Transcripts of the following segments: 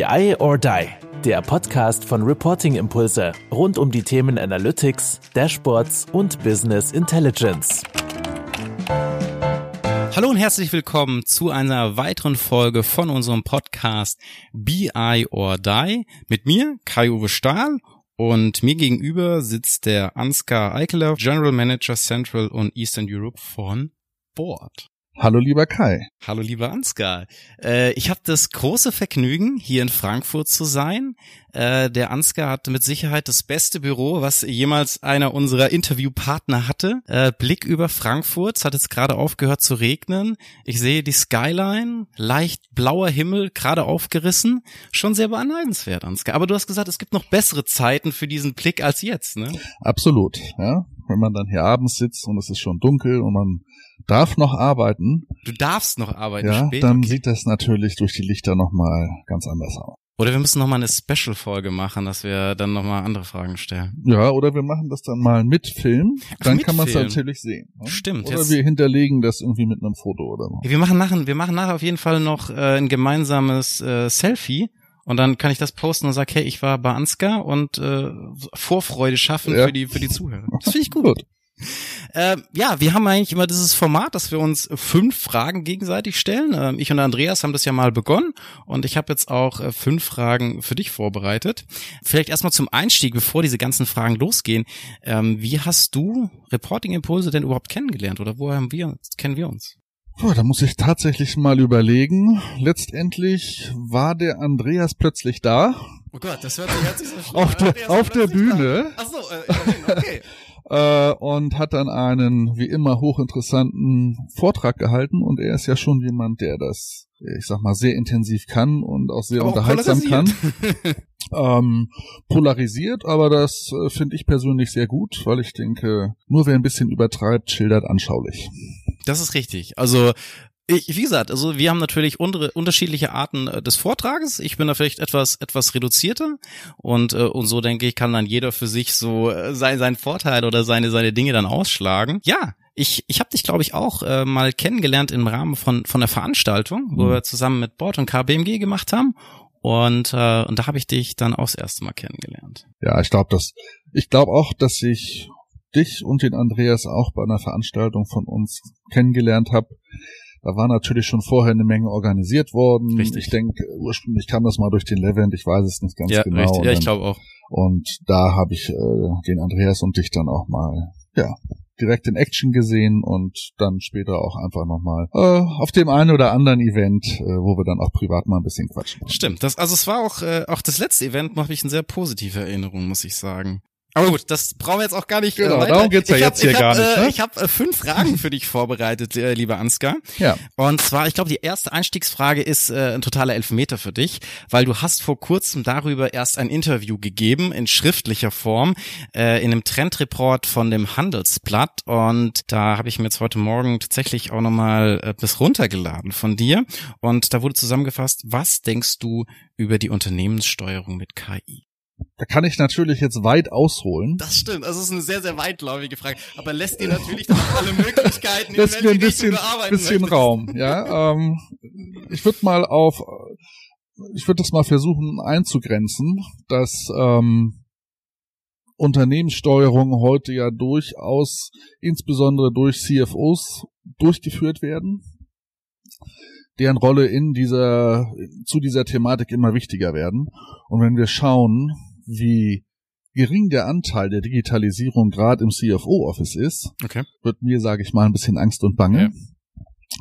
BI or Die, der Podcast von Reporting Impulse rund um die Themen Analytics, Dashboards und Business Intelligence. Hallo und herzlich willkommen zu einer weiteren Folge von unserem Podcast BI or Die mit mir, Kai-Uwe Stahl und mir gegenüber sitzt der Ansgar Eikeler, General Manager Central und Eastern Europe von Board. Hallo lieber Kai. Hallo lieber Ansgar. Äh, ich habe das große Vergnügen, hier in Frankfurt zu sein. Äh, der Ansgar hat mit Sicherheit das beste Büro, was jemals einer unserer Interviewpartner hatte. Äh, Blick über Frankfurt, es hat jetzt gerade aufgehört zu regnen. Ich sehe die Skyline, leicht blauer Himmel, gerade aufgerissen. Schon sehr beneidenswert, Ansgar. Aber du hast gesagt, es gibt noch bessere Zeiten für diesen Blick als jetzt, ne? Absolut, ja. Wenn man dann hier abends sitzt und es ist schon dunkel und man darf noch arbeiten. Du darfst noch arbeiten. Ja, spät, dann okay. sieht das natürlich durch die Lichter nochmal ganz anders aus. Oder wir müssen noch mal eine Special-Folge machen, dass wir dann noch mal andere Fragen stellen. Ja, oder wir machen das dann mal mit Film. Dann mit kann man es natürlich sehen. Ne? Stimmt, Oder wir hinterlegen das irgendwie mit einem Foto oder so. Wir machen nachher, wir machen nachher auf jeden Fall noch äh, ein gemeinsames äh, Selfie. Und dann kann ich das posten und sag, hey, ich war bei Ansgar und äh, Vorfreude schaffen Ja. für die für die Zuhörer. Das finde ich gut. Gut. Ähm, ja, wir haben eigentlich immer dieses Format, dass wir uns fünf Fragen gegenseitig stellen. Ähm, ich und Andreas haben das ja mal begonnen und ich habe jetzt auch äh, fünf Fragen für dich vorbereitet. Vielleicht erstmal zum Einstieg, bevor diese ganzen Fragen losgehen. Ähm, wie hast du Reporting Impulse denn überhaupt kennengelernt oder woher haben wir, kennen wir uns? Puh, da muss ich tatsächlich mal überlegen. Letztendlich war der Andreas plötzlich da Oh Gott, das hört sich, hört sich so auf der, auf der Bühne Ach so, äh, okay. Äh, und hat dann einen wie immer hochinteressanten Vortrag gehalten und er ist ja schon jemand, der das, ich sag mal, sehr intensiv kann und auch sehr Aber auch unterhaltsam kann. polarisiert. ähm, polarisiert, aber das äh, finde ich persönlich sehr gut, weil ich denke, nur wer ein bisschen übertreibt, schildert anschaulich. Das ist richtig. Also ich, wie gesagt, also wir haben natürlich unsere unterschiedliche Arten äh, des Vortrages. Ich bin da vielleicht etwas etwas reduzierter und äh, und so denke ich kann dann jeder für sich so äh, sein seinen Vorteil oder seine seine Dinge dann ausschlagen. Ja, ich ich habe dich glaube ich auch äh, mal kennengelernt im Rahmen von von der Veranstaltung, wo Mhm. wir zusammen mit Bord und KBMG gemacht haben und äh, und da habe ich dich dann auch das erste Mal kennengelernt. Ja, ich glaube, dass ich glaube auch, dass ich dich und den Andreas auch bei einer Veranstaltung von uns kennengelernt habe. Da war natürlich schon vorher eine Menge organisiert worden. Richtig. Ich denke, ursprünglich kam das mal durch den Levent, ich weiß es nicht ganz ja, genau. richtig. Ja, ich glaube auch. Und da habe ich äh, den Andreas und dich dann auch mal, ja, direkt in Action gesehen und dann später auch einfach nochmal äh, auf dem einen oder anderen Event, äh, wo wir dann auch privat mal ein bisschen quatschen. Stimmt, das, also es war auch, äh, auch das letzte Event, habe ich eine sehr positive Erinnerung, muss ich sagen. Aber gut, das brauchen wir jetzt auch gar nicht. Genau, weiter. darum geht's ja ich hab, jetzt hier ich gar hab, nicht, Äh, ne? Ich habe äh, fünf Fragen für dich vorbereitet, äh, lieber Ansgar. Ja, Und zwar, ich glaube, die erste Einstiegsfrage ist äh, ein totaler Elfmeter für dich, weil du hast vor kurzem darüber erst ein Interview gegeben in schriftlicher Form äh, in einem Trendreport von dem Handelsblatt und da habe ich mir jetzt heute Morgen tatsächlich auch nochmal äh, bis runtergeladen von dir und da wurde zusammengefasst, was denkst du über die Unternehmenssteuerung mit KI? Da kann ich natürlich jetzt weit ausholen. Das stimmt, also es ist eine sehr, sehr weitläufige Frage, aber lässt dir natürlich alle Möglichkeiten, Lässt mir ein bisschen, bisschen Raum. Ja, ähm, ich würde mal auf, ich würde das mal versuchen einzugrenzen, dass ähm, Unternehmenssteuerung heute ja durchaus, insbesondere durch CFOs, durchgeführt werden, deren Rolle in dieser, zu dieser Thematik immer wichtiger werden. Und wenn wir schauen, wie gering der Anteil der Digitalisierung gerade im CFO-Office ist, Okay. wird mir, sage ich mal, ein bisschen Angst und Bange. Ja.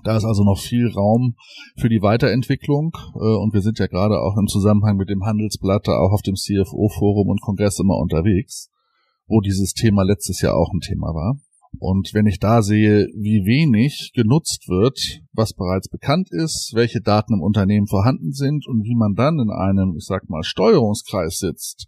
Da ist also noch viel Raum für die Weiterentwicklung äh, und wir sind ja gerade auch im Zusammenhang mit dem Handelsblatt da auch auf dem CFO-Forum und Kongress immer unterwegs, wo dieses Thema letztes Jahr auch ein Thema war. Und wenn ich da sehe, wie wenig genutzt wird, was bereits bekannt ist, welche Daten im Unternehmen vorhanden sind und wie man dann in einem, ich sag mal, Steuerungskreis sitzt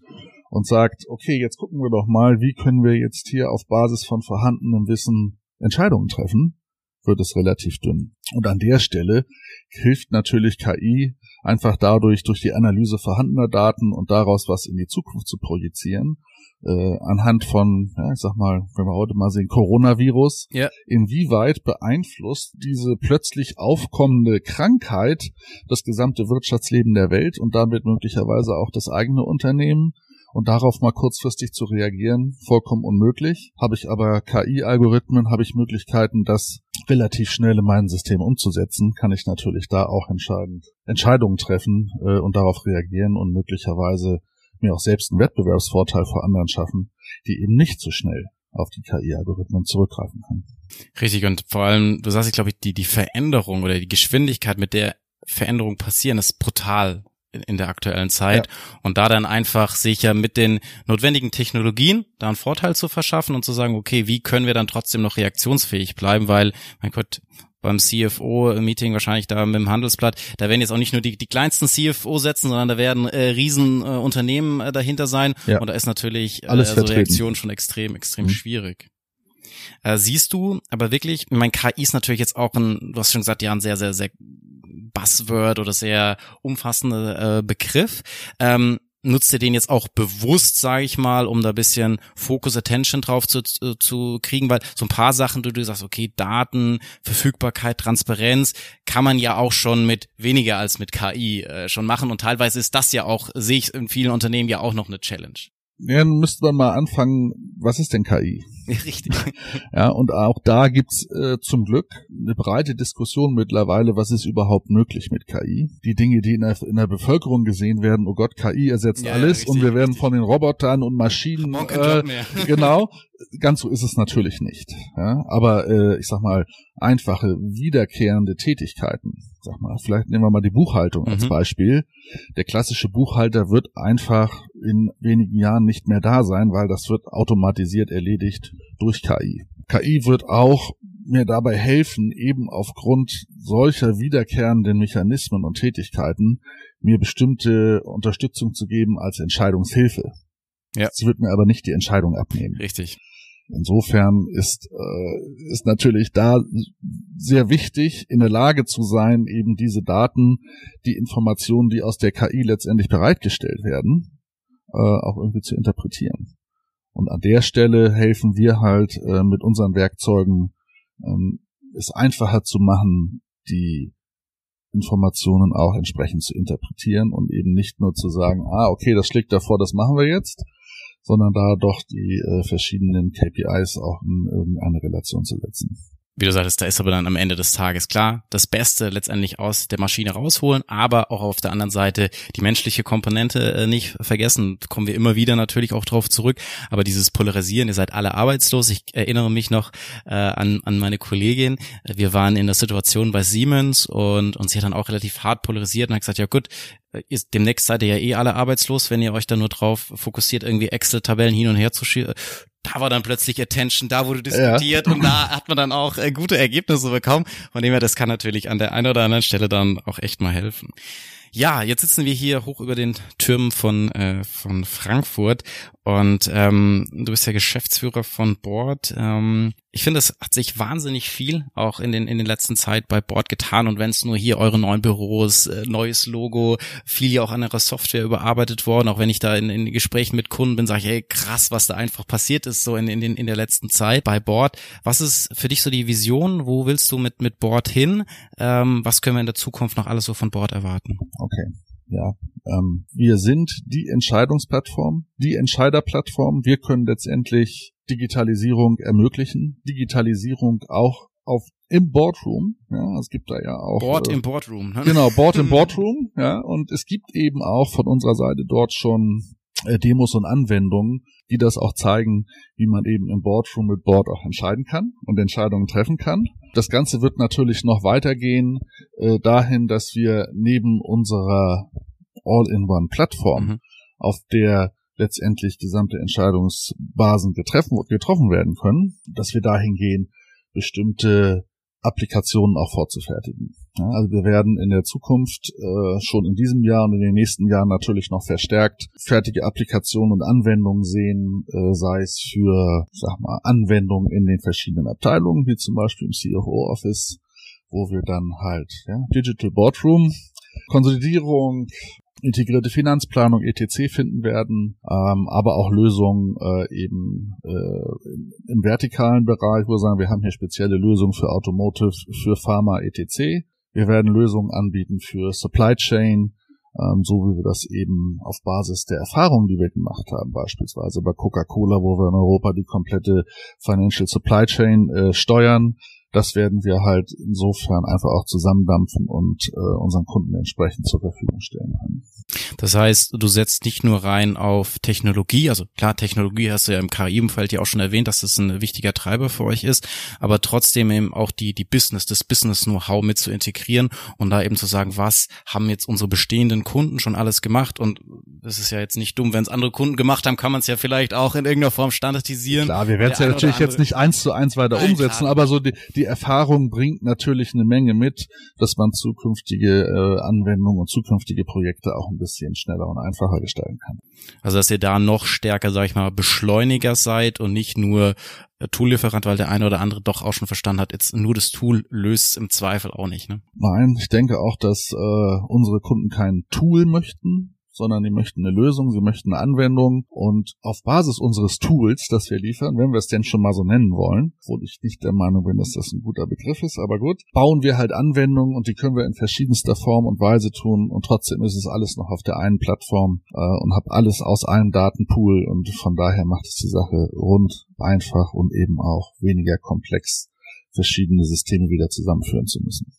und sagt, okay, jetzt gucken wir doch mal, wie können wir jetzt hier auf Basis von vorhandenem Wissen Entscheidungen treffen, wird es relativ dünn. Und an der Stelle hilft natürlich KI einfach dadurch, durch die Analyse vorhandener Daten und daraus was in die Zukunft zu projizieren, äh, anhand von, ja, ich sag mal, wenn wir heute mal sehen, Coronavirus, Ja. inwieweit beeinflusst diese plötzlich aufkommende Krankheit das gesamte Wirtschaftsleben der Welt und damit möglicherweise auch das eigene Unternehmen? Und darauf mal kurzfristig zu reagieren, vollkommen unmöglich. Habe ich aber KI-Algorithmen, habe ich Möglichkeiten, das relativ schnell in mein System umzusetzen, kann ich natürlich da auch entscheidend Entscheidungen treffen äh, und darauf reagieren und möglicherweise mir auch selbst einen Wettbewerbsvorteil vor anderen schaffen, die eben nicht so schnell auf die KI-Algorithmen zurückgreifen können. Richtig, und vor allem, du sagst, ich glaube, die, die Veränderung oder die Geschwindigkeit, mit der Veränderungen passieren, ist brutal in, der aktuellen Zeit. Und da dann einfach sich ja mit den notwendigen Technologien da einen Vorteil zu verschaffen und zu sagen, okay, wie können wir dann trotzdem noch reaktionsfähig bleiben, weil, mein Gott, beim CFO-Meeting wahrscheinlich da mit dem Handelsblatt, da werden jetzt auch nicht nur die, die kleinsten CFO setzen, sondern da werden äh, Riesenunternehmen äh, Unternehmen, äh, dahinter sein. Ja. Und da ist natürlich äh, Alles so. Reaktion schon extrem, extrem Mhm. schwierig. Äh, siehst du, aber wirklich, mein KI ist natürlich jetzt auch ein, du hast schon gesagt, ja, ein sehr, sehr, sehr Buzzword oder sehr umfassender äh, Begriff. Ähm, nutzt ihr den jetzt auch bewusst, sage ich mal, um da bisschen Focus Attention drauf zu, zu, zu kriegen, weil so ein paar Sachen, du, du sagst, okay, Daten, Verfügbarkeit, Transparenz, kann man ja auch schon mit weniger als mit KI äh, schon machen und teilweise ist das ja auch, sehe ich in vielen Unternehmen ja auch noch eine Challenge. Ja, dann müsste man mal anfangen, was ist denn KI? Richtig. Ja, und auch da gibt's äh, zum Glück eine breite Diskussion mittlerweile, was ist überhaupt möglich mit KI. Die Dinge, die in der, in der Bevölkerung gesehen werden, oh Gott, KI ersetzt Ja, alles richtig, und wir werden richtig. von den Robotern und Maschinen Morgen kein äh, genau, ganz so ist es natürlich nicht. Ja, aber äh, ich sag mal, einfache, wiederkehrende Tätigkeiten. Sag mal, vielleicht nehmen wir mal die Buchhaltung als Mhm. Beispiel. Der klassische Buchhalter wird einfach in wenigen Jahren nicht mehr da sein, weil das wird automatisiert erledigt durch KI. KI wird auch mir dabei helfen, eben aufgrund solcher wiederkehrenden Mechanismen und Tätigkeiten mir bestimmte Unterstützung zu geben als Entscheidungshilfe. Ja. Sie wird mir aber nicht die Entscheidung abnehmen. Richtig. Insofern ist, äh, ist natürlich da sehr wichtig, in der Lage zu sein, eben diese Daten, die Informationen, die aus der KI letztendlich bereitgestellt werden, äh, auch irgendwie zu interpretieren. Und an der Stelle helfen wir halt äh, mit unseren Werkzeugen, ähm, es einfacher zu machen, die Informationen auch entsprechend zu interpretieren und eben nicht nur zu sagen, ah, okay, das schlägt davor, das machen wir jetzt, sondern da doch die äh, verschiedenen KPIs auch in irgendeine Relation zu setzen. Wie du sagtest, da ist aber dann am Ende des Tages klar, das Beste letztendlich aus der Maschine rausholen, aber auch auf der anderen Seite die menschliche Komponente äh, nicht vergessen. Kommen wir immer wieder natürlich auch drauf zurück. Aber dieses Polarisieren, ihr seid alle arbeitslos. Ich erinnere mich noch äh, an, an meine Kollegin. Wir waren in der Situation bei Siemens und, und sie hat dann auch relativ hart polarisiert und hat gesagt, ja gut, ist, demnächst seid ihr ja eh alle arbeitslos, wenn ihr euch da nur drauf fokussiert, irgendwie Excel-Tabellen hin und her zu. Da war dann plötzlich Attention, da wurde diskutiert und da hat man dann auch äh, gute Ergebnisse bekommen. Von dem her, das kann natürlich an der einen oder anderen Stelle dann auch echt mal helfen. Ja, jetzt sitzen wir hier hoch über den Türmen von, äh, von Frankfurt und ähm, du bist ja Geschäftsführer von Board. Ähm, ich finde, es hat sich wahnsinnig viel auch in den in den letzten Zeit bei Board getan und wenn es nur hier eure neuen Büros, äh, neues Logo, viel ja auch an eurer Software überarbeitet worden. Auch wenn ich da in, in Gesprächen mit Kunden bin, sage ich, hey krass, was da einfach passiert ist so in, in den in der letzten Zeit bei Board. Was ist für dich so die Vision? Wo willst du mit mit Board hin? Ähm, was können wir in der Zukunft noch alles so von Board erwarten? Okay. Ja, ähm, wir sind die Entscheidungsplattform, die Entscheiderplattform. Wir können letztendlich Digitalisierung ermöglichen. Digitalisierung auch auf im Boardroom. Ja, es gibt da ja auch Board äh, im Boardroom. Ne? Genau, Board im Boardroom. Ja, und es gibt eben auch von unserer Seite dort schon äh, Demos und Anwendungen, die das auch zeigen, wie man eben im Boardroom mit Board auch entscheiden kann und Entscheidungen treffen kann. Das Ganze wird natürlich noch weitergehen äh, dahin, dass wir neben unserer All-in-One-Plattform, Mhm. auf der letztendlich gesamte Entscheidungsbasen getreffen, getroffen werden können, dass wir dahin gehen, bestimmte Applikationen auch vorzufertigen. Ja, also wir werden in der Zukunft äh, schon in diesem Jahr und in den nächsten Jahren natürlich noch verstärkt fertige Applikationen und Anwendungen sehen, äh, sei es für, sag mal, Anwendungen in den verschiedenen Abteilungen, wie zum Beispiel im CFO Office, wo wir dann halt ja, Digital Boardroom, Konsolidierung, integrierte Finanzplanung etc. finden werden, ähm, aber auch Lösungen äh, eben äh, im vertikalen Bereich, wo wir sagen, wir haben hier spezielle Lösungen für Automotive, für Pharma etc. Wir werden Lösungen anbieten für Supply Chain, ähm, so wie wir das eben auf Basis der Erfahrungen, die wir gemacht haben, beispielsweise bei Coca-Cola, wo wir in Europa die komplette Financial Supply Chain äh, steuern, das werden wir halt insofern einfach auch zusammendampfen und äh, unseren Kunden entsprechend zur Verfügung stellen können. Das heißt, du setzt nicht nur rein auf Technologie, also klar, Technologie hast du ja im KI-Umfeld ja auch schon erwähnt, dass das ein wichtiger Treiber für euch ist, aber trotzdem eben auch die, die Business, das Business-Know-how mit zu integrieren und da eben zu sagen, was haben jetzt unsere bestehenden Kunden schon alles gemacht und das ist ja jetzt nicht dumm, wenn es andere Kunden gemacht haben, kann man es ja vielleicht auch in irgendeiner Form standardisieren. Klar, wir werden es ja natürlich jetzt nicht eins zu eins weiter Nein, umsetzen, klar. aber so die, die Erfahrung bringt natürlich eine Menge mit, dass man zukünftige äh, Anwendungen und zukünftige Projekte auch ein bisschen schneller und einfacher gestalten kann. Also dass ihr da noch stärker, sag ich mal, Beschleuniger seid und nicht nur äh, Tool-Lieferant, weil der eine oder andere doch auch schon verstanden hat, jetzt nur das Tool löst im Zweifel auch nicht. Ne? Nein, ich denke auch, dass äh, unsere Kunden kein Tool möchten, sondern die möchten eine Lösung, sie möchten eine Anwendung. Und auf Basis unseres Tools, das wir liefern, wenn wir es denn schon mal so nennen wollen, obwohl ich nicht der Meinung bin, dass das ein guter Begriff ist, aber gut, bauen wir halt Anwendungen und die können wir in verschiedenster Form und Weise tun. Und trotzdem ist es alles noch auf der einen Plattform äh, und habe alles aus einem Datenpool. Und von daher macht es die Sache rund, einfach und eben auch weniger komplex, verschiedene Systeme wieder zusammenführen zu müssen.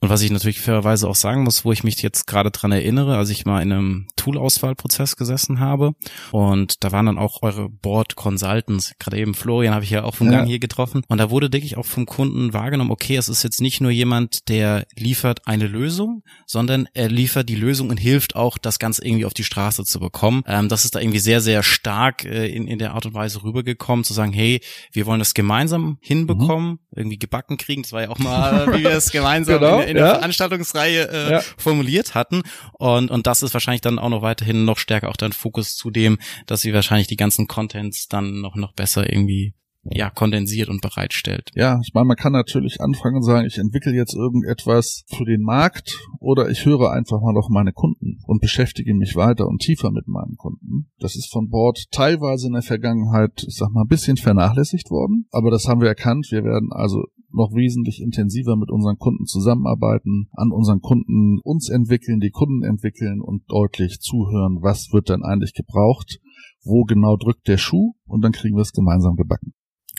Und was ich natürlich fairerweise auch sagen muss, wo ich mich jetzt gerade dran erinnere, als ich mal in einem Tool-Auswahlprozess gesessen habe und da waren dann auch eure Board Consultants, gerade eben Florian habe ich ja auch vom ja. Gang hier getroffen und da wurde, denke ich, auch vom Kunden wahrgenommen, okay, es ist jetzt nicht nur jemand, der liefert eine Lösung, sondern er liefert die Lösung und hilft auch, das Ganze irgendwie auf die Straße zu bekommen. Ähm, das ist da irgendwie sehr, sehr stark äh, in, in der Art und Weise rübergekommen, zu sagen, hey, wir wollen das gemeinsam hinbekommen, mhm. irgendwie gebacken kriegen, das war ja auch mal, wie wir es gemeinsam genau in der ja. Veranstaltungsreihe äh, ja. formuliert hatten. Und, und das ist wahrscheinlich dann auch noch weiterhin noch stärker auch dann Fokus zu dem, dass sie wahrscheinlich die ganzen Contents dann noch, noch besser irgendwie ja, kondensiert und bereitstellt. Ja, ich meine, man kann natürlich anfangen und sagen, ich entwickle jetzt irgendetwas für den Markt oder ich höre einfach mal auf meine Kunden und beschäftige mich weiter und tiefer mit meinen Kunden. Das ist von Bord teilweise in der Vergangenheit, ich sag mal, ein bisschen vernachlässigt worden, aber das haben wir erkannt. Wir werden also noch wesentlich intensiver mit unseren Kunden zusammenarbeiten, an unseren Kunden uns entwickeln, die Kunden entwickeln und deutlich zuhören, was wird denn eigentlich gebraucht, wo genau drückt der Schuh und dann kriegen wir es gemeinsam gebacken.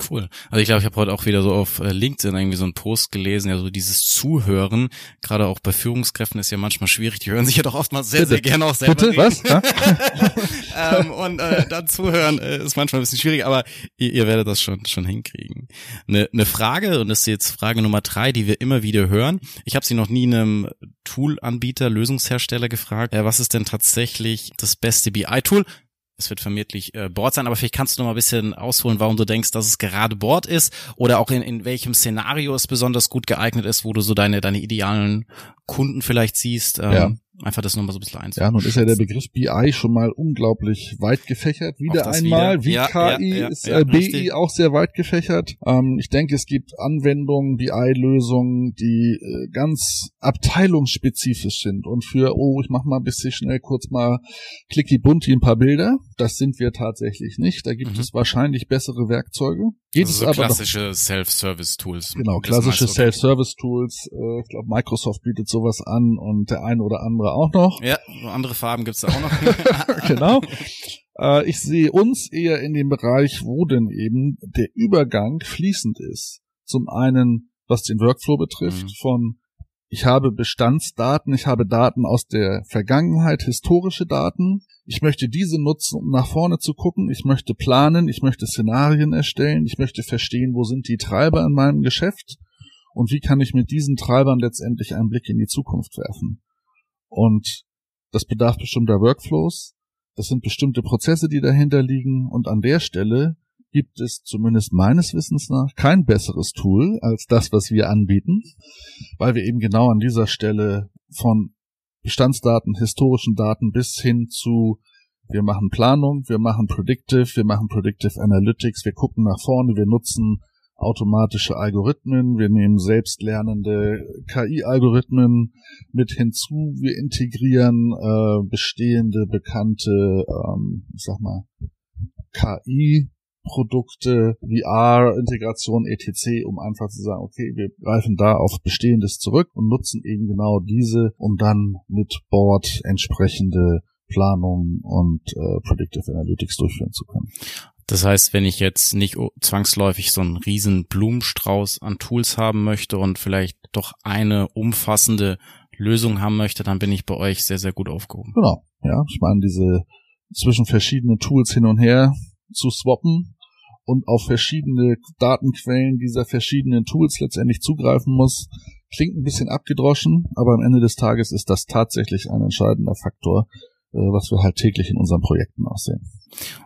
Cool. Also ich glaube, ich habe heute auch wieder so auf äh, LinkedIn irgendwie so einen Post gelesen, ja so dieses Zuhören, gerade auch bei Führungskräften ist ja manchmal schwierig. Die hören sich ja doch oftmals sehr, Bitte. sehr gerne auch selber Bitte? Was? ähm, und äh, dann zuhören äh, ist manchmal ein bisschen schwierig, aber ihr, ihr werdet das schon schon hinkriegen. Eine ne Frage, und das ist jetzt Frage Nummer drei, die wir immer wieder hören. Ich habe sie noch nie einem Tool-Anbieter, Lösungshersteller gefragt. Äh, was ist denn tatsächlich das beste BI-Tool? Es wird vermutlich äh, Board sein, aber vielleicht kannst du noch mal ein bisschen ausholen, warum du denkst, dass es gerade Board ist oder auch in, in welchem Szenario es besonders gut geeignet ist, wo du so deine, deine idealen Kunden vielleicht siehst. Ähm, ja. Einfach das nochmal so ein bisschen eins. Ja, nun ist ja der Begriff BI schon mal unglaublich weit gefächert. Wieder einmal, wieder. wie ja, KI ja, ja, ist äh, BI richtig. auch sehr weit gefächert. Ähm, ich denke, es gibt Anwendungen, BI-Lösungen, die äh, ganz abteilungsspezifisch sind und für, oh, ich mach mal ein bisschen schnell kurz mal klicki bunti ein paar Bilder. Das sind wir tatsächlich nicht. Da gibt mhm. es wahrscheinlich bessere Werkzeuge. Geht also so klassische Self-Service-Tools. Genau, klassische Self-Service-Tools. Äh, ich glaube, Microsoft bietet sowas an und der eine oder andere auch noch. Ja, andere Farben gibt's da auch noch. genau. Äh, ich sehe uns eher in dem Bereich, wo denn eben der Übergang fließend ist. Zum einen, was den Workflow betrifft, mhm. von ich habe Bestandsdaten, ich habe Daten aus der Vergangenheit, historische Daten. Ich möchte diese nutzen, um nach vorne zu gucken. Ich möchte planen, ich möchte Szenarien erstellen, ich möchte verstehen, wo sind die Treiber in meinem Geschäft und wie kann ich mit diesen Treibern letztendlich einen Blick in die Zukunft werfen. Und das bedarf bestimmter Workflows, das sind bestimmte Prozesse, die dahinter liegen und an der Stelle gibt es zumindest meines Wissens nach kein besseres Tool als das, was wir anbieten, weil wir eben genau an dieser Stelle von Bestandsdaten, historischen Daten bis hin zu wir machen Planung, wir machen Predictive, wir machen Predictive Analytics, wir gucken nach vorne, wir nutzen automatische Algorithmen, wir nehmen selbstlernende KI-Algorithmen mit hinzu, wir integrieren äh, bestehende, bekannte, ähm, ich sag mal, KI Produkte, VR-Integration, etc., um einfach zu sagen, okay, wir greifen da auf Bestehendes zurück und nutzen eben genau diese, um dann mit Board entsprechende Planung und äh, Predictive Analytics durchführen zu können. Das heißt, wenn ich jetzt nicht zwangsläufig so einen riesen Blumenstrauß an Tools haben möchte und vielleicht doch eine umfassende Lösung haben möchte, dann bin ich bei euch sehr, sehr gut aufgehoben. Genau, ja. Ich meine, diese zwischen verschiedenen Tools hin und her zu swappen und auf verschiedene Datenquellen dieser verschiedenen Tools letztendlich zugreifen muss, klingt ein bisschen abgedroschen, aber am Ende des Tages ist das tatsächlich ein entscheidender Faktor, äh, was wir halt täglich in unseren Projekten auch sehen.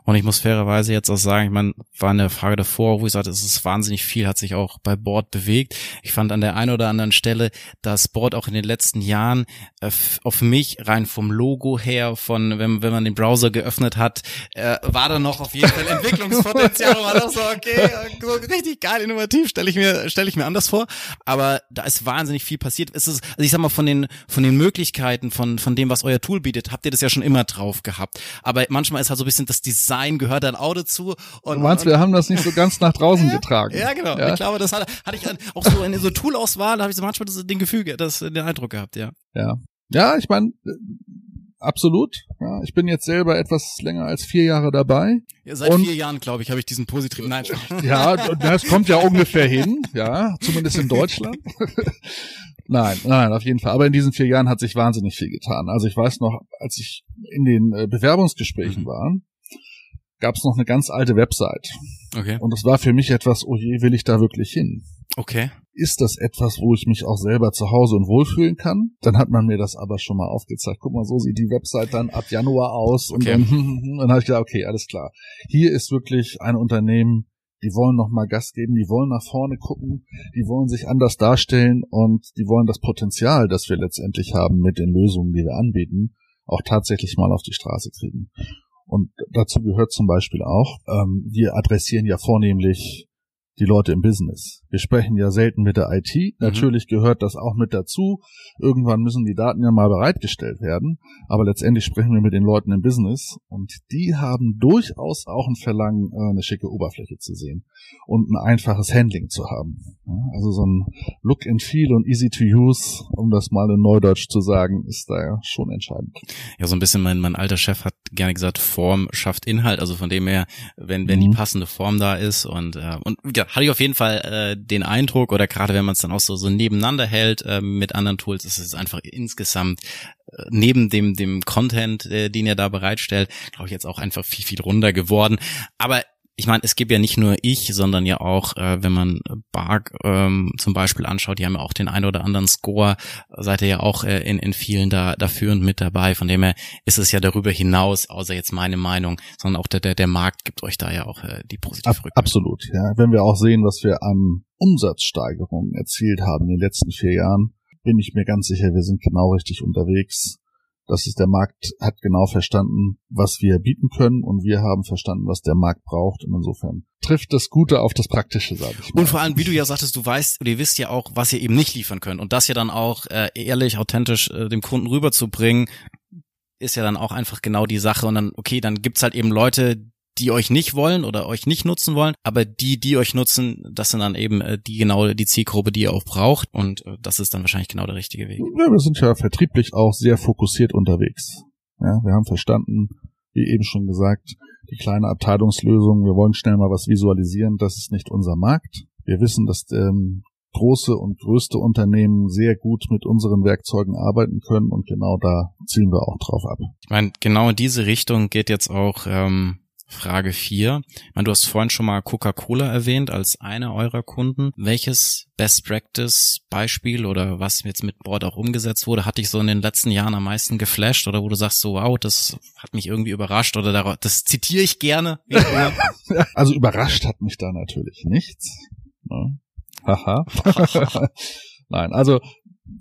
Und ich muss fairerweise jetzt auch sagen, ich meine, war eine Frage davor, wo ich sagte, es ist wahnsinnig viel, hat sich auch bei Board bewegt. Ich fand an der einen oder anderen Stelle, dass Board auch in den letzten Jahren äh, auf mich rein vom Logo her, von wenn, wenn man den Browser geöffnet hat, äh, war da noch auf jeden Fall Entwicklungspotenzial. war das so, okay, so richtig geil, innovativ, stelle ich mir, stelle ich mir anders vor. Aber da ist wahnsinnig viel passiert. Es ist, also ich sag mal, von den, von den Möglichkeiten, von, von dem, was euer Tool bietet, habt ihr das ja schon immer drauf gehabt. Aber manchmal ist halt so ein bisschen das Design gehört dann auch dazu. Und, du meinst, und, wir haben das nicht so ganz nach draußen getragen. Ja, genau. Ja? Ich glaube, das hatte, hatte ich auch so in so Toolauswahl, da habe ich so manchmal das, den Gefüge, das, den Eindruck gehabt, ja. Ja. Ja, ich meine, absolut. Ja, ich bin jetzt selber etwas länger als vier Jahre dabei. Ja, seit und, vier Jahren, glaube ich, habe ich diesen positiven Nein. Ja, das kommt ja ungefähr hin, ja, zumindest in Deutschland. Nein, nein, auf jeden Fall. Aber in diesen vier Jahren hat sich wahnsinnig viel getan. Also ich weiß noch, als ich in den äh, Bewerbungsgesprächen mhm. war, gab es noch eine ganz alte Website. Okay. Und das war für mich etwas, oh je, will ich da wirklich hin? Okay. Ist das etwas, wo ich mich auch selber zu Hause und wohlfühlen kann? Dann hat man mir das aber schon mal aufgezeigt. Guck mal, so sieht die Website dann ab Januar aus. Okay. Und dann, dann habe ich gedacht, okay, alles klar. Hier ist wirklich ein Unternehmen, die wollen noch mal Gas geben, die wollen nach vorne gucken, die wollen sich anders darstellen und die wollen das Potenzial, das wir letztendlich haben mit den Lösungen, die wir anbieten, auch tatsächlich mal auf die Straße kriegen. Und dazu gehört zum Beispiel auch, ähm, wir adressieren ja vornehmlich die Leute im Business. Wir sprechen ja selten mit der IT. Mhm. Natürlich gehört das auch mit dazu. Irgendwann müssen die Daten ja mal bereitgestellt werden. Aber letztendlich sprechen wir mit den Leuten im Business und die haben durchaus auch ein Verlangen, äh, eine schicke Oberfläche zu sehen und ein einfaches Handling zu haben. Also so ein Look and Feel und easy to use, um das mal in Neudeutsch zu sagen, ist da ja schon entscheidend. Ja, so ein bisschen mein, mein alter Chef hat gerne gesagt, Form schafft Inhalt. Also von dem her, wenn, wenn mhm. die passende Form da ist und, äh, und ja, hatte ich auf jeden Fall äh, den Eindruck, oder gerade wenn man es dann auch so, so nebeneinander hält äh, mit anderen Tools, ist es einfach insgesamt äh, neben dem, dem Content, äh, den ihr da bereitstellt, glaube ich jetzt auch einfach viel, viel runder geworden. Aber ich meine, es gibt ja nicht nur ich, sondern ja auch, äh, wenn man Bark ähm, zum Beispiel anschaut, die haben ja auch den ein oder anderen Score, seid ihr ja auch äh, in, in vielen da, da führend mit dabei. Von dem her ist es ja darüber hinaus, außer jetzt meine Meinung, sondern auch der, der, der Markt gibt euch da ja auch äh, die positive Ab, Absolut, ja. Wenn wir auch sehen, was wir an Umsatzsteigerungen erzielt haben in den letzten vier Jahren, bin ich mir ganz sicher, wir sind genau richtig unterwegs. Das ist der Markt hat genau verstanden, was wir bieten können und wir haben verstanden, was der Markt braucht. Und insofern trifft das Gute auf das Praktische, sage ich mal. Und vor allem, wie du ja sagtest, du weißt oder ihr wisst ja auch, was ihr eben nicht liefern könnt. Und das ja dann auch äh, ehrlich, authentisch äh, dem Kunden rüberzubringen, ist ja dann auch einfach genau die Sache. Und dann, okay, dann gibt's halt eben Leute, die euch nicht wollen oder euch nicht nutzen wollen, aber die, die euch nutzen, das sind dann eben äh, die genau die Zielgruppe, die ihr auch braucht und äh, das ist dann wahrscheinlich genau der richtige Weg. Ja, wir sind ja vertrieblich auch sehr fokussiert unterwegs. Ja, wir haben verstanden, wie eben schon gesagt, die kleine Abteilungslösung, wir wollen schnell mal was visualisieren, das ist nicht unser Markt. Wir wissen, dass ähm, große und größte Unternehmen sehr gut mit unseren Werkzeugen arbeiten können und genau da zielen wir auch drauf ab. Ich meine, genau in diese Richtung geht jetzt auch ähm, Frage 4. Ich meine, du hast vorhin schon mal Coca-Cola erwähnt als einer eurer Kunden. Welches Best Practice Beispiel oder was jetzt mit Board auch umgesetzt wurde, hat dich so in den letzten Jahren am meisten geflasht oder wo du sagst so, wow, das hat mich irgendwie überrascht oder das zitiere ich gerne. also überrascht hat mich da natürlich nichts. Ne? Haha. Nein, also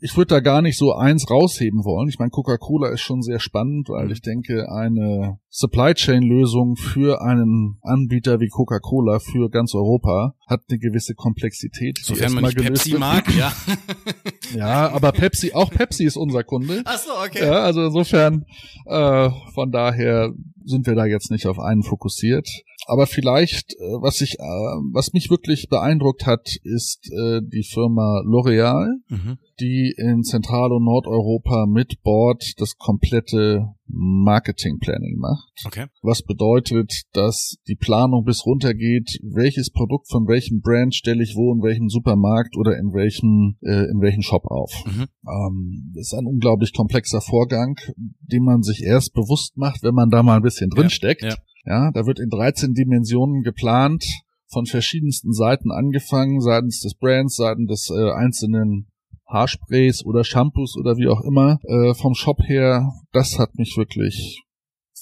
ich würde da gar nicht so eins rausheben wollen. Ich meine, Coca-Cola ist schon sehr spannend, weil Mhm. ich denke, eine Supply Chain Lösung für einen Anbieter wie Coca-Cola für ganz Europa hat eine gewisse Komplexität. Sofern man nicht Pepsi wird. mag, ja. Ja, aber Pepsi, auch Pepsi ist unser Kunde. Ach so, okay. Ja, also insofern, äh, von daher sind wir da jetzt nicht auf einen fokussiert. Aber vielleicht, äh, was ich, äh, was mich wirklich beeindruckt hat, ist äh, die Firma L'Oreal, Mhm. die in Zentral- und Nordeuropa mit Bord das komplette Marketing Planning macht. Okay. Was bedeutet, dass die Planung bis runter geht, welches Produkt von welchem Brand stelle ich wo in welchem Supermarkt oder in welchem äh, in welchem Shop auf. Mhm. Ähm, das ist ein unglaublich komplexer Vorgang, den man sich erst bewusst macht, wenn man da mal ein bisschen drin Ja, steckt. ja. ja, da wird in 13 Dimensionen geplant, von verschiedensten Seiten angefangen, seitens des Brands, seitens des äh, einzelnen Haarsprays oder Shampoos oder wie auch immer, äh, vom Shop her, das hat mich wirklich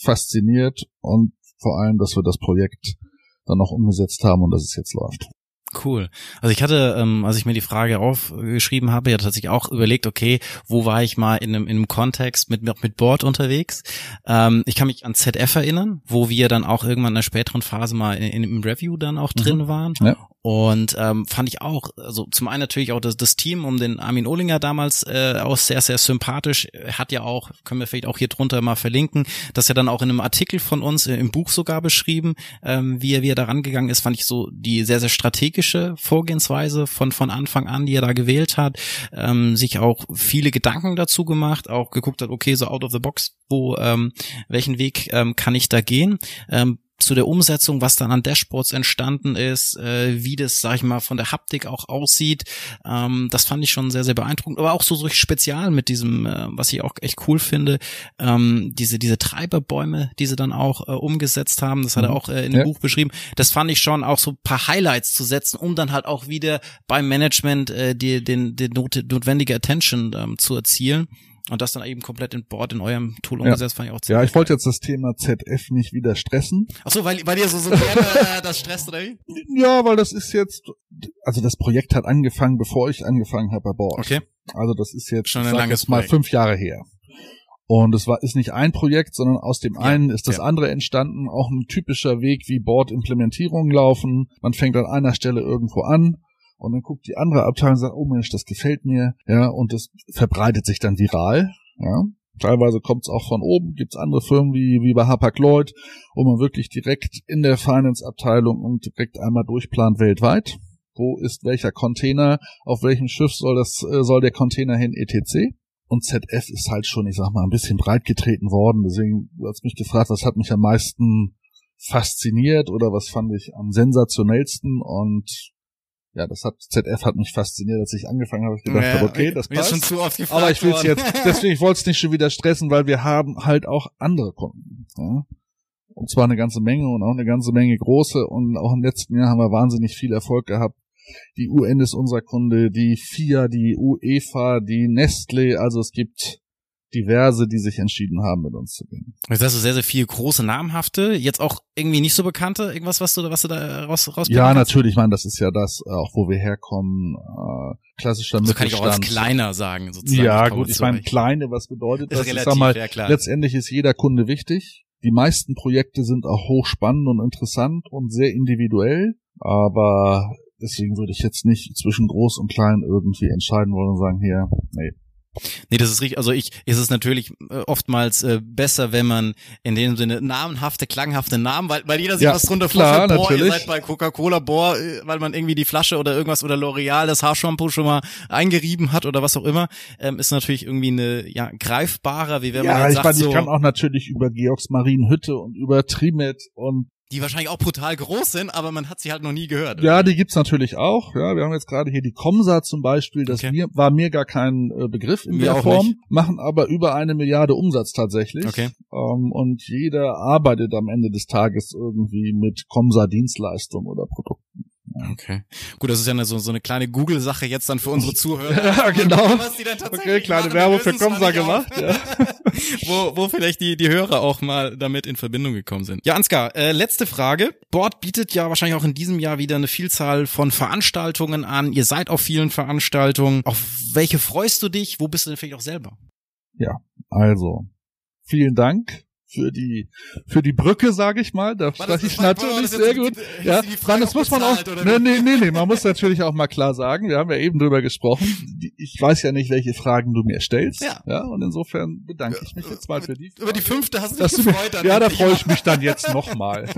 fasziniert und vor allem, dass wir das Projekt dann noch umgesetzt haben und dass es jetzt läuft. Cool. Also ich hatte, ähm, als ich mir die Frage aufgeschrieben habe, ja tatsächlich auch überlegt, okay, wo war ich mal in einem, in einem Kontext mit, mit Board unterwegs? Ähm, ich kann mich an ZF erinnern, wo wir dann auch irgendwann in einer späteren Phase mal in, in, im Review dann auch drin waren. Ja. Und ähm, fand ich auch, also zum einen natürlich auch das, das Team um den Armin Ohlinger damals äh, auch sehr, sehr sympathisch. Er Hat ja auch, können wir vielleicht auch hier drunter mal verlinken, das ja dann auch in einem Artikel von uns äh, im Buch sogar beschrieben, ähm, wie er, wie er da rangegangen ist, fand ich so die sehr, sehr strategische Vorgehensweise von, von Anfang an, die er da gewählt hat, ähm, sich auch viele Gedanken dazu gemacht, auch geguckt hat, okay, so out of the box, wo, ähm, welchen Weg ähm, kann ich da gehen? Ähm, zu der Umsetzung, was dann an Dashboards entstanden ist, äh, wie das, sag ich mal, von der Haptik auch aussieht, ähm, das fand ich schon sehr, sehr beeindruckend. Aber auch so, so spezial mit diesem, äh, was ich auch echt cool finde, ähm, diese, diese Treiberbäume, die sie dann auch äh, umgesetzt haben, das hat er Mhm. auch äh, in dem Ja. Buch beschrieben. Das fand ich schon auch so ein paar Highlights zu setzen, um dann halt auch wieder beim Management äh, die, den, die not notwendige Attention ähm, zu erzielen. Und das dann eben komplett in Bord in eurem Tool Ja. umgesetzt, fand ich auch Ja, ich wollte jetzt das Thema ZF nicht wieder stressen. Ach so, weil, weil ihr so, so gerne äh, das stresst, oder wie? Ja, weil das ist jetzt, also das Projekt hat angefangen, bevor ich angefangen habe bei Bord. Okay. Also das ist jetzt, Schon ein sag langes jetzt mal Projekt. fünf Jahre her. Und es war, ist nicht ein Projekt, sondern aus dem Ja, einen ist das ja. andere entstanden. Auch ein typischer Weg, wie Board-Implementierungen laufen. Man fängt an einer Stelle irgendwo an und dann guckt die andere Abteilung und sagt, oh Mensch, das gefällt mir. Ja, und das verbreitet sich dann viral. Ja. Teilweise kommt es auch von oben, gibt es andere Firmen wie, wie bei Hapag-Lloyd, wo man wirklich direkt in der Finance-Abteilung und direkt einmal durchplant weltweit. Wo ist welcher Container, auf welchem Schiff soll das, äh, soll der Container hin, etc. Und ZF ist halt schon, ich sag mal, ein bisschen breit getreten worden. Deswegen, du hast mich gefragt, was hat mich am meisten fasziniert oder was fand ich am sensationellsten und ja, das hat, ZF hat mich fasziniert, als ich angefangen habe, ich gedacht Ja, habe, okay, das passt. schon zu oft gefragt Aber ich will es jetzt, deswegen, ich wollte es nicht schon wieder stressen, weil wir haben halt auch andere Kunden. Ja? Und zwar eine ganze Menge und auch eine ganze Menge große. Und auch im letzten Jahr haben wir wahnsinnig viel Erfolg gehabt. Die UN ist unser Kunde, die FIA, die UEFA, die Nestle. Also es gibt diverse, die sich entschieden haben, mit uns zu gehen. Jetzt hast du sehr, sehr viele große, namhafte, jetzt auch irgendwie nicht so bekannte, irgendwas, was du, was du da raus, raus Ja, natürlich, ich meine, das ist ja das, äh, auch wo wir herkommen, äh, klassischer So kann ich auch als Mittelstand. kleiner sagen, sozusagen. Ja, gut, ich meine, kleine, was bedeutet ist das? relativ, ich sag mal, ja letztendlich ist jeder Kunde wichtig. Die meisten Projekte sind auch hochspannend und interessant und sehr individuell, aber deswegen würde ich jetzt nicht zwischen groß und klein irgendwie entscheiden wollen und sagen, hier, nee. Nee, das ist richtig. Also ich, ist es natürlich äh, oftmals äh, besser, wenn man in dem Sinne namenhafte, klanghafte Namen, weil, weil jeder sich Ja, was drunter klar, vorstellt. Boah, ihr natürlich. seid bei Coca-Cola, boah, äh, weil man irgendwie die Flasche oder irgendwas oder L'Oreal das Haarshampoo schon mal eingerieben hat oder was auch immer, ähm, ist natürlich irgendwie eine ja greifbarer, wie wenn man ja, jetzt ich sagt, meine, so, ich kann auch natürlich über Georgs Marienhütte und über Trimet und die wahrscheinlich auch brutal groß sind, aber man hat sie halt noch nie gehört. ja, die gibt's natürlich auch. Ja, wir haben jetzt gerade hier die Comsa zum Beispiel, das Okay. mir, war mir gar kein äh, Begriff in Mir der Form, nicht. machen aber über eine Milliarde Umsatz tatsächlich. Okay. Ähm, und jeder arbeitet am Ende des Tages irgendwie mit Comsa Dienstleistungen oder Produkten. Okay. Gut, das ist ja eine, so, so eine kleine Google-Sache jetzt dann für unsere Zuhörer. ja, genau. Was die dann tatsächlich Okay, kleine machen, Werbung für Comsa nicht gemacht, ja. wo, wo vielleicht die, die Hörer auch mal damit in Verbindung gekommen sind. Ja, Ansgar, äh, letzte Frage. Board bietet ja wahrscheinlich auch in diesem Jahr wieder eine Vielzahl von Veranstaltungen an. Ihr seid auf vielen Veranstaltungen. Auf welche freust du dich? Wo bist du denn vielleicht auch selber? Also, vielen Dank für die für die Brücke, sage ich mal. Da spreche ich natürlich sehr gut. Ja, nein, das muss man auch. Nee, nee, nee, nee, man muss natürlich auch mal klar sagen. Wir haben ja eben drüber gesprochen. Ich weiß ja nicht, welche Fragen du mir stellst. Ja. ja und insofern bedanke ich mich jetzt mal für die. Über die fünfte hast du dich mich, gefreut. dann ja, da freue ich mich dann jetzt nochmal.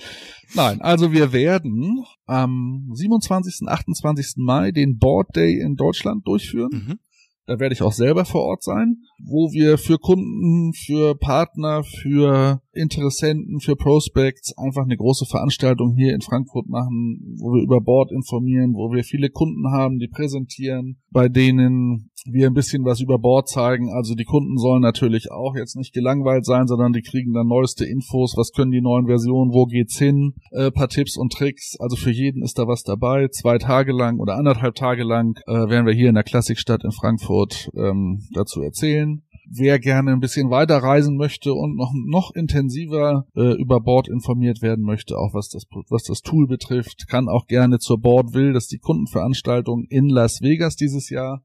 Nein, also wir werden am 27. 28. Mai den Board Day in Deutschland durchführen. Mhm. Da werde ich auch selber vor Ort sein, wo wir für Kunden, für Partner, für Interessenten, für Prospects einfach eine große Veranstaltung hier in Frankfurt machen, wo wir über Board informieren, wo wir viele Kunden haben, die präsentieren, bei denen wir ein bisschen was über Board zeigen. Also die Kunden sollen natürlich auch jetzt nicht gelangweilt sein, sondern die kriegen dann neueste Infos, was können die neuen Versionen, wo geht's hin, äh, paar Tipps und Tricks. Also für jeden ist da was dabei. Zwei Tage lang oder anderthalb Tage lang äh, werden wir hier in der Klassikstadt in Frankfurt ähm, dazu erzählen. Wer gerne ein bisschen weiter reisen möchte und noch, noch intensiver äh, über Board informiert werden möchte, auch was das, was das Tool betrifft, kann auch gerne zur Board will. Das ist die Kundenveranstaltung in Las Vegas dieses Jahr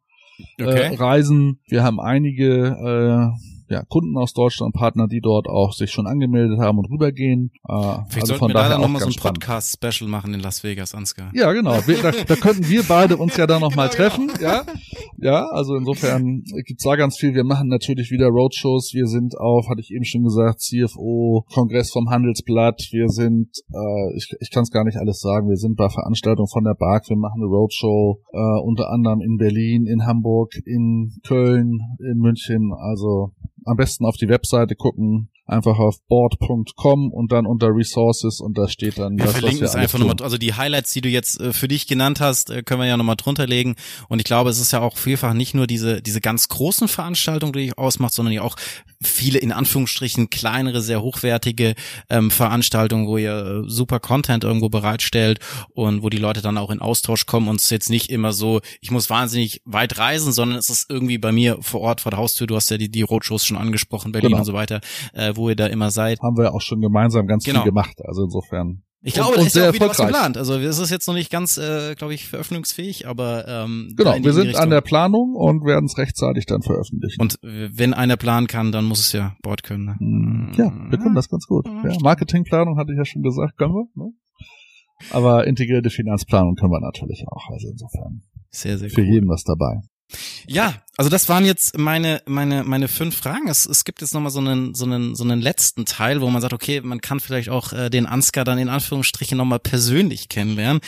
äh, Okay. reisen. Wir haben einige äh, ja, Kunden aus Deutschland, Partner, die dort auch sich schon angemeldet haben und rübergehen. Äh, Vielleicht also sollten wir da dann nochmal so ein. Podcast-Special machen in Las Vegas, Ansgar. Ja, genau. Wir, da, da könnten wir beide uns ja dann nochmal Genau, treffen. Ja, ja. Also insofern gibt's da ganz viel. Wir machen natürlich wieder Roadshows. Wir sind auf, hatte ich eben schon gesagt, CFO, Kongress vom Handelsblatt. Wir sind, äh, ich, ich kann es gar nicht alles sagen. Wir sind bei Veranstaltungen von der BARC. Wir machen eine Roadshow, äh, unter anderem in Berlin, in Hamburg, in Köln, in München. Also am besten auf die Webseite gucken, einfach auf board.com und dann unter Resources und da steht dann Wir das, was verlinken wir es einfach nochmal, also die Highlights, die du jetzt äh, für dich genannt hast, äh, können wir ja nochmal drunter legen. Und ich glaube, es ist ja auch vielfach nicht nur diese, diese ganz großen Veranstaltungen, die dich ausmacht, sondern ja auch viele in Anführungsstrichen kleinere, sehr hochwertige ähm, Veranstaltungen, wo ihr äh, super Content irgendwo bereitstellt und wo die Leute dann auch in Austausch kommen und es ist jetzt nicht immer so, ich muss wahnsinnig weit reisen, sondern es ist irgendwie bei mir vor Ort, vor der Haustür, du hast ja die, die Roadshows schon angesprochen, Berlin Genau. und so weiter, äh, wo ihr da immer seid. haben wir auch schon gemeinsam ganz Genau. viel gemacht. Also insofern. Ich glaube, und da ist ja sehr auch wieder was geplant. Also es ist jetzt noch nicht ganz, äh, glaube ich, veröffentlichungsfähig, aber ähm, Genau, wir sind Richtung. an der Planung und werden es rechtzeitig dann veröffentlichen. und wenn einer planen kann, dann muss es ja Bord können. Ne? Hm, ja, wir können das ganz gut. Ja, Marketingplanung hatte ich ja schon gesagt, können wir. Ne? Aber integrierte Finanzplanung können wir natürlich auch. Also insofern Sehr, sehr für cool. jeden was dabei. Ja, also das waren jetzt meine meine meine fünf Fragen. Es, es gibt jetzt noch mal so einen so einen so einen letzten Teil, wo man sagt, okay, man kann vielleicht auch äh, den Ansgar dann in Anführungsstrichen noch mal persönlich kennenlernen.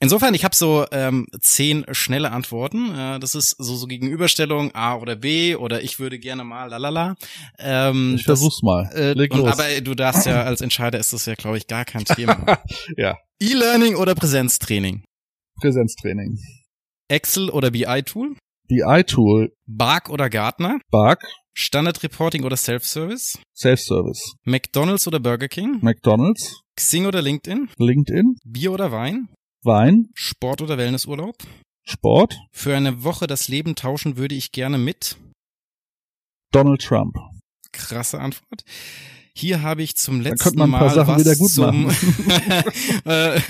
Insofern, ich habe so ähm, zehn schnelle Antworten. Äh, das ist so so Gegenüberstellung A oder B oder ich würde gerne mal lalala. Ähm, Ich das- versuch's mal. Äh, Leg und, los. aber du darfst ja als Entscheider ist das ja, glaube ich, gar kein Thema. ja, E-Learning oder Präsenztraining? Präsenztraining. Excel oder BI-Tool? BI-Tool, Bark oder Gartner? Bark, Standard Reporting oder Self-Service? Self-Service. McDonald's oder Burger King? McDonald's, Xing oder LinkedIn? LinkedIn, Bier oder Wein? Wein, Sport oder Wellnessurlaub? Sport, Für eine Woche das Leben tauschen würde ich gerne mit. Donald Trump. Krasse Antwort. Hier habe ich zum letzten Mal Sachen was wieder gut zum. Äh,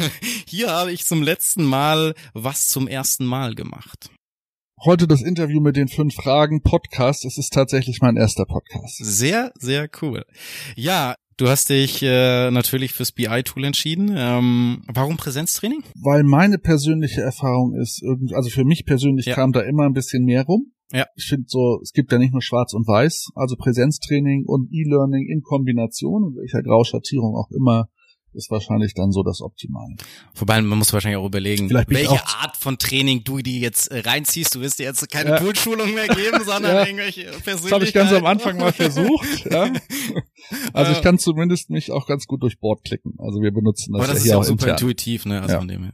Hier habe ich zum letzten Mal was zum ersten Mal gemacht. Heute das Interview mit den fünf Fragen Podcast. Es ist tatsächlich mein erster Podcast. Sehr, sehr cool. Ja, du hast dich äh, natürlich fürs BI-Tool entschieden. Ähm, warum Präsenztraining? Weil meine persönliche Erfahrung ist, also für mich persönlich Ja. kam da immer ein bisschen mehr rum. Ja. Ich finde so, es gibt ja nicht nur schwarz und weiß, also Präsenztraining und E-Learning in Kombination, in welcher Grauschattierung auch immer, ist wahrscheinlich dann so das Optimale. Wobei man muss wahrscheinlich auch überlegen, welche auch- Art von Training du die jetzt äh, reinziehst. Du wirst dir jetzt keine Ja. Poolschulung mehr geben, sondern Ja. irgendwelche Persönlichkeiten. Das habe ich ganz am Anfang mal versucht. Ja. Also ich Äh, kann zumindest mich auch ganz gut durch Bord klicken. Also wir benutzen das, Aber das ja ist ja auch auch super intern. intuitiv, ne? Also Ja. von dem her.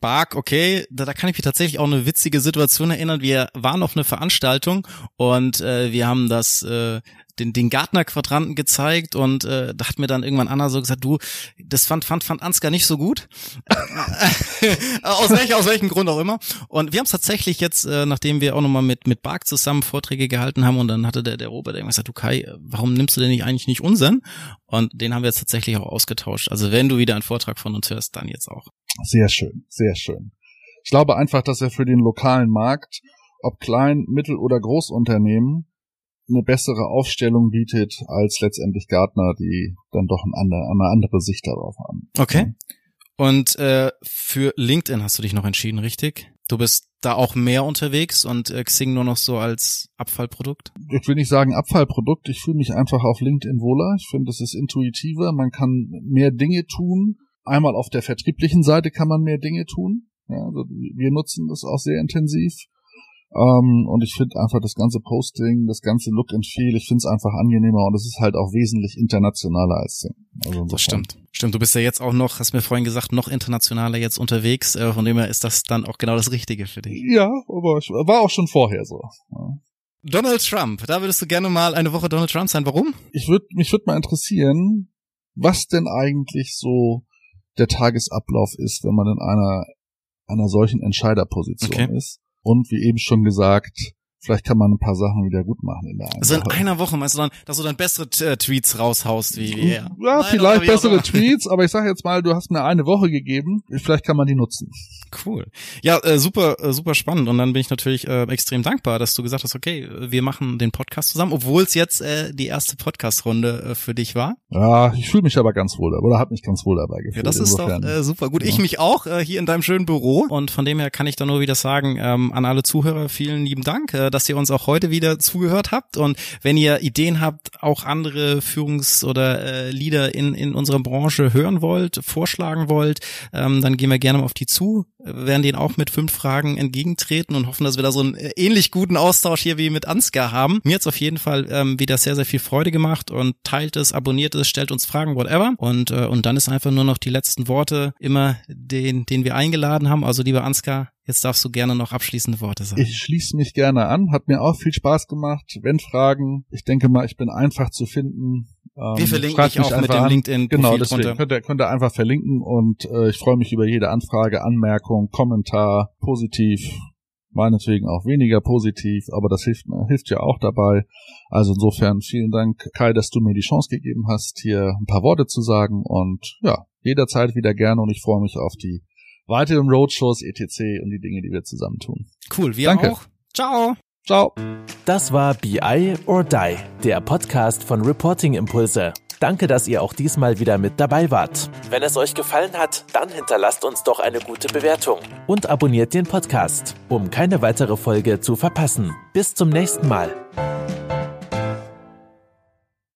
Bark, okay, da, da kann ich mich tatsächlich auch eine witzige Situation erinnern. Wir waren auf eine Veranstaltung und äh, wir haben das äh, den, den Gartner-Quadranten gezeigt und äh, da hat mir dann irgendwann Anna so gesagt, du, das fand, fand, fand Ansgar nicht so gut. aus, welch, aus welchem Grund auch immer. Und wir haben es tatsächlich jetzt, äh, nachdem wir auch nochmal mit, mit Bark zusammen Vorträge gehalten haben und dann hatte der, der Robert irgendwas gesagt, du Kai, warum nimmst du denn nicht eigentlich nicht unseren? Und den haben wir jetzt tatsächlich auch ausgetauscht. Also wenn du wieder einen Vortrag von uns hörst, dann jetzt auch. Sehr schön, sehr schön. Ich glaube einfach, dass er für den lokalen Markt, ob klein, mittel oder Großunternehmen, eine bessere Aufstellung bietet als letztendlich Gartner, die dann doch eine andere, eine andere Sicht darauf haben. Okay. Und äh, für LinkedIn hast du dich noch entschieden, richtig? Du bist da auch mehr unterwegs und äh, Xing nur noch so als Abfallprodukt? Ich will nicht sagen Abfallprodukt, ich fühle mich einfach auf LinkedIn wohler. Ich finde, es ist intuitiver, man kann mehr Dinge tun. Einmal auf der vertrieblichen Seite kann man mehr Dinge tun. Ja, also wir nutzen das auch sehr intensiv. Ähm, und ich finde einfach das ganze Posting, das ganze Look and Feel, ich finde es einfach angenehmer und es ist halt auch wesentlich internationaler als Sing. Also das stimmt. Stimmt, du bist ja jetzt auch noch, hast mir vorhin gesagt, noch internationaler jetzt unterwegs. Äh, von dem her ist das dann auch genau das Richtige für dich. Ja, aber ich war auch schon vorher so. Ja. Donald Trump, da würdest du gerne mal eine Woche Donald Trump sein. Warum? Ich würde mich würde mal interessieren, was denn eigentlich so der Tagesablauf ist, wenn man in einer einer solchen Entscheiderposition okay. ist. Und wie eben schon gesagt, Vielleicht kann man ein paar Sachen wieder gut machen in der Also in einer Woche meinst du dann, dass du dann bessere äh, Tweets raushaust wie er? Ja, Nein, vielleicht bessere Tweets, aber ich sag jetzt mal, du hast mir eine Woche gegeben, vielleicht kann man die nutzen. Cool. Ja, äh, super, äh, super spannend. Und dann bin ich natürlich äh, extrem dankbar, dass du gesagt hast, okay, wir machen den Podcast zusammen, obwohl es jetzt äh, die erste Podcast-Runde äh, für dich war. Ja, ich fühle mich aber ganz wohl, oder habe mich ganz wohl dabei gefühlt. Ja, das ist Insofern. doch äh, super. Gut, ja. ich mich auch äh, hier in deinem schönen Büro. Und von dem her kann ich da nur wieder sagen, ähm, an alle Zuhörer, vielen lieben Dank. Äh, dass ihr uns auch heute wieder zugehört habt. Und wenn ihr Ideen habt, auch andere Führungs- oder äh, Leader in, in unserer Branche hören wollt, vorschlagen wollt, ähm, dann gehen wir gerne mal auf die zu, werden denen auch mit fünf Fragen entgegentreten und hoffen, dass wir da so einen äh, ähnlich guten Austausch hier wie mit Ansgar haben. Mir hat's auf jeden Fall ähm, wieder sehr, sehr viel Freude gemacht und teilt es, abonniert es, stellt uns Fragen, whatever. Und, äh, und dann ist einfach nur noch die letzten Worte immer den, den wir eingeladen haben. Also lieber Ansgar, Jetzt darfst du gerne noch abschließende Worte sagen. Ich schließe mich gerne an. Hat mir auch viel Spaß gemacht. Wenn Fragen, ich denke mal, ich bin einfach zu finden. Wir ähm, verlinken dich auch mit dem LinkedIn. Genau, deswegen drunter. könnt ihr, könnt ihr einfach verlinken und äh, ich freue mich über jede Anfrage, Anmerkung, Kommentar, positiv, meinetwegen auch weniger positiv, aber das hilft, hilft ja auch dabei. Also insofern vielen Dank, Kai, dass du mir die Chance gegeben hast, hier ein paar Worte zu sagen und ja, jederzeit wieder gerne und ich freue mich auf die weiteren Roadshows, etc. und die Dinge, die wir zusammen tun. Cool, wir Danke. auch. Ciao. Ciao. Das war BI or Die, der Podcast von Reporting Impulse. Danke, dass ihr auch diesmal wieder mit dabei wart. Wenn es euch gefallen hat, dann hinterlasst uns doch eine gute Bewertung und abonniert den Podcast, um keine weitere Folge zu verpassen. Bis zum nächsten Mal.